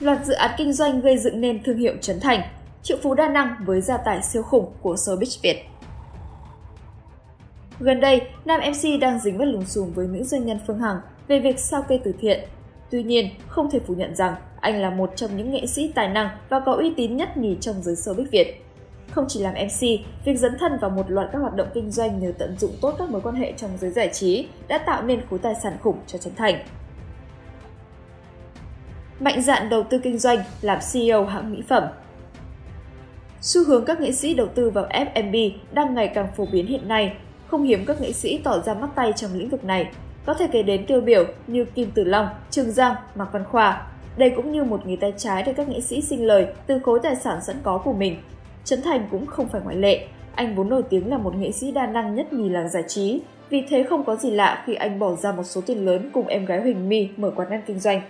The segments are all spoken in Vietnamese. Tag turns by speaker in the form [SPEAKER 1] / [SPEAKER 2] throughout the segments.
[SPEAKER 1] Loạt dự án kinh doanh gây dựng nên thương hiệu Trấn Thành, triệu phú đa năng với gia tài siêu khủng của showbiz Việt. Gần đây, nam MC đang dính vết lùng xùm với nữ doanh nhân Phương Hằng về việc sao kê từ thiện. Tuy nhiên, không thể phủ nhận rằng anh là một trong những nghệ sĩ tài năng và có uy tín nhất nhì trong giới showbiz Việt. Không chỉ làm MC, việc dấn thân vào một loạt các hoạt động kinh doanh nhờ tận dụng tốt các mối quan hệ trong giới giải trí đã tạo nên khối tài sản khủng cho Trấn Thành. Mạnh dạn đầu tư kinh doanh, làm CEO hãng mỹ phẩm Xu hướng các nghệ sĩ đầu tư vào F&B đang ngày càng phổ biến hiện nay. Không hiếm các nghệ sĩ tỏ ra mắt tay trong lĩnh vực này. Có thể kể đến tiêu biểu như Kim Tử Long, Trương Giang, Mạc Văn Khoa. Đây cũng như một nghề tay trái để các nghệ sĩ sinh lời từ khối tài sản sẵn có của mình. Trấn Thành cũng không phải ngoại lệ. Anh vốn nổi tiếng là một nghệ sĩ đa năng nhất nhì làng giải trí, vì thế không có gì lạ khi anh bỏ ra một số tiền lớn cùng em gái Huỳnh My mở quán ăn kinh doanh.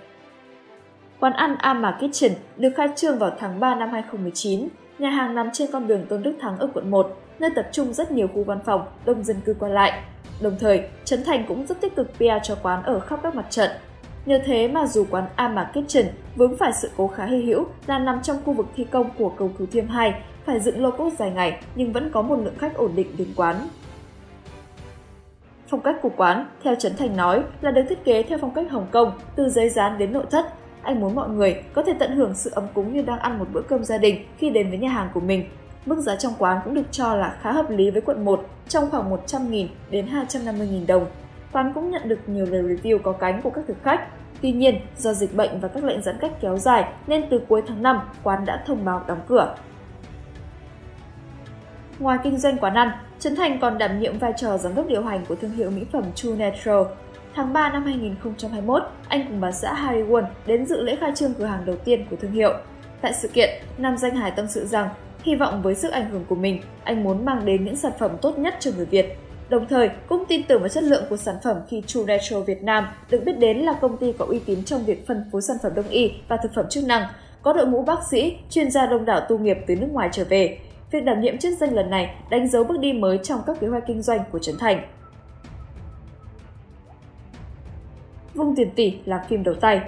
[SPEAKER 1] Quán ăn Ama Kitchen được khai trương vào tháng 3 năm 2019. Nhà hàng nằm trên con đường Tôn Đức Thắng ở quận 1, nơi tập trung rất nhiều khu văn phòng, đông dân cư qua lại. Đồng thời, Trấn Thành cũng rất tích cực PR cho quán ở khắp các mặt trận. Nhờ thế mà dù quán Ama Kitchen vướng phải sự cố khá hy hữu là nằm trong khu vực thi công của cầu Cứu Thiêm 2, phải dựng lô cốt dài ngày nhưng vẫn có một lượng khách ổn định đến quán. Phong cách của quán, theo Trấn Thành nói, là được thiết kế theo phong cách Hồng Kông, từ giấy dán đến nội thất, anh muốn mọi người có thể tận hưởng sự ấm cúng như đang ăn một bữa cơm gia đình khi đến với nhà hàng của mình. Mức giá trong quán cũng được cho là khá hợp lý với quận 1, trong khoảng 100.000 đến 250.000 đồng. Quán cũng nhận được nhiều lời review có cánh của các thực khách. Tuy nhiên, do dịch bệnh và các lệnh giãn cách kéo dài nên từ cuối tháng 5, quán đã thông báo đóng cửa. Ngoài kinh doanh quán ăn, Trấn Thành còn đảm nhiệm vai trò giám đốc điều hành của thương hiệu mỹ phẩm True Natural, Tháng 3 năm 2021, anh cùng bà xã Harry Won đến dự lễ khai trương cửa hàng đầu tiên của thương hiệu. Tại sự kiện, nam danh hài tâm sự rằng, hy vọng với sức ảnh hưởng của mình, anh muốn mang đến những sản phẩm tốt nhất cho người Việt. Đồng thời, cũng tin tưởng vào chất lượng của sản phẩm khi True Natural Việt Nam được biết đến là công ty có uy tín trong việc phân phối sản phẩm đông y và thực phẩm chức năng, có đội ngũ bác sĩ, chuyên gia đông đảo tu nghiệp từ nước ngoài trở về. Việc đảm nhiệm chức danh lần này đánh dấu bước đi mới trong các kế hoạch kinh doanh của Trấn Thành. Vung tiền tỷ làm phim đầu tay.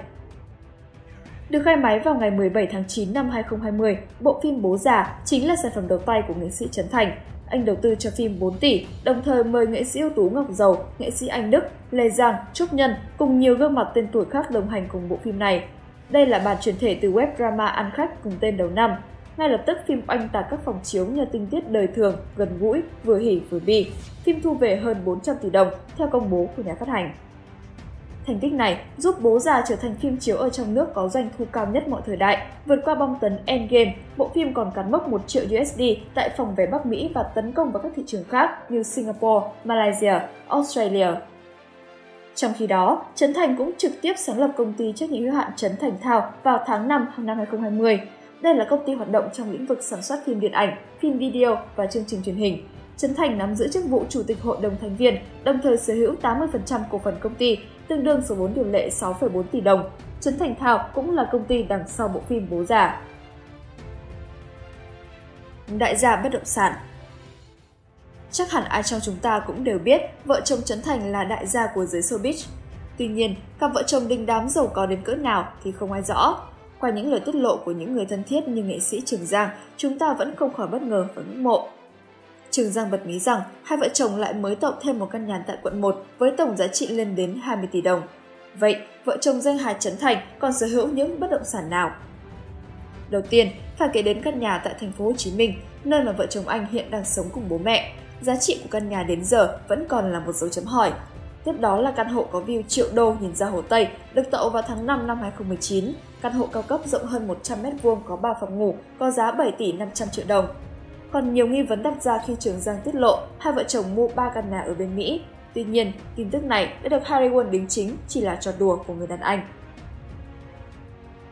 [SPEAKER 1] Được khai máy vào ngày 17 tháng 9 năm 2020, bộ phim Bố già chính là sản phẩm đầu tay của nghệ sĩ Trấn Thành. Anh đầu tư cho phim 4 tỷ, đồng thời mời nghệ sĩ ưu tú Ngọc Dầu, nghệ sĩ Anh Đức, Lê Giang, Trúc Nhân cùng nhiều gương mặt tên tuổi khác đồng hành cùng bộ phim này. Đây là bản truyền thể từ web drama ăn khách cùng tên đầu năm. Ngay lập tức phim oanh tạc các phòng chiếu nhờ tinh tiết đời thường, gần gũi, vừa hỉ vừa bi. Phim thu về hơn 400 tỷ đồng theo công bố của nhà phát hành. Thành tích này giúp Bố già trở thành phim chiếu ở trong nước có doanh thu cao nhất mọi thời đại, vượt qua bom tấn Endgame. Bộ phim còn cán mốc 1 triệu USD tại phòng vé Bắc Mỹ và tấn công vào các thị trường khác như Singapore, Malaysia, Australia. Trong khi đó, Trấn Thành cũng trực tiếp sáng lập công ty trách nhiệm hữu hạn Trấn Thành Thao vào tháng 5 năm 2020. Đây là công ty hoạt động trong lĩnh vực sản xuất phim điện ảnh, phim video và chương trình truyền hình. Trấn Thành nắm giữ chức vụ chủ tịch hội đồng thành viên, đồng thời sở hữu 80% cổ phần công ty, tương đương số vốn điều lệ 6,4 tỷ đồng. Trấn Thành Thao cũng là công ty đằng sau bộ phim Bố già. Đại gia bất động sản Chắc hẳn ai trong chúng ta cũng đều biết vợ chồng Trấn Thành là đại gia của giới showbiz. Tuy nhiên, cặp vợ chồng đình đám giàu có đến cỡ nào thì không ai rõ. Qua những lời tiết lộ của những người thân thiết như nghệ sĩ Trường Giang, chúng ta vẫn không khỏi bất ngờ và ngưỡng mộ. Trường Giang bật mí rằng hai vợ chồng lại mới tậu thêm một căn nhà tại quận 1 với tổng giá trị lên đến 20 tỷ đồng. Vậy, vợ chồng danh Hà Trấn Thành còn sở hữu những bất động sản nào? Đầu tiên, phải kể đến căn nhà tại thành phố Hồ Chí Minh, nơi mà vợ chồng anh hiện đang sống cùng bố mẹ. Giá trị của căn nhà đến giờ vẫn còn là một dấu chấm hỏi. Tiếp đó là căn hộ có view triệu đô nhìn ra Hồ Tây, được tậu vào tháng 5 năm 2019. Căn hộ cao cấp rộng hơn 100m2 có 3 phòng ngủ, có giá 7 tỷ 500 triệu đồng còn nhiều nghi vấn đặt ra khi Trường Giang tiết lộ hai vợ chồng mua ba căn nhà ở bên Mỹ. Tuy nhiên, tin tức này đã được Harry Won đính chính chỉ là trò đùa của người đàn anh.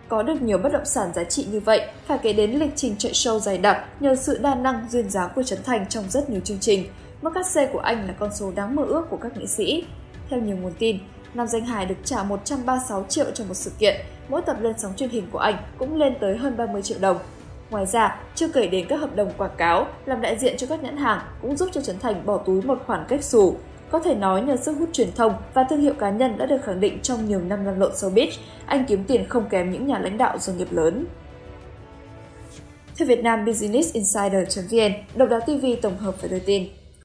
[SPEAKER 1] Có được nhiều bất động sản giá trị như vậy, phải kể đến lịch trình chạy show dày đặc nhờ sự đa năng duyên dáng của Trấn Thành trong rất nhiều chương trình. Mức cắt xe của anh là con số đáng mơ ước của các nghệ sĩ. Theo nhiều nguồn tin, Nam danh hài được trả 136 triệu cho một sự kiện, mỗi tập lên sóng truyền hình của anh cũng lên tới hơn 30 triệu đồng, Ngoài ra, chưa kể đến các hợp đồng quảng cáo làm đại diện cho các nhãn hàng cũng giúp cho Trấn Thành bỏ túi một khoản cách xù. Có thể nói nhờ sức hút truyền thông và thương hiệu cá nhân đã được khẳng định trong nhiều năm lăn lộn showbiz, anh kiếm tiền không kém những nhà lãnh đạo doanh nghiệp lớn. Theo Việt Nam Business Insider.vn, Độc đáo TV tổng hợp và đưa tin.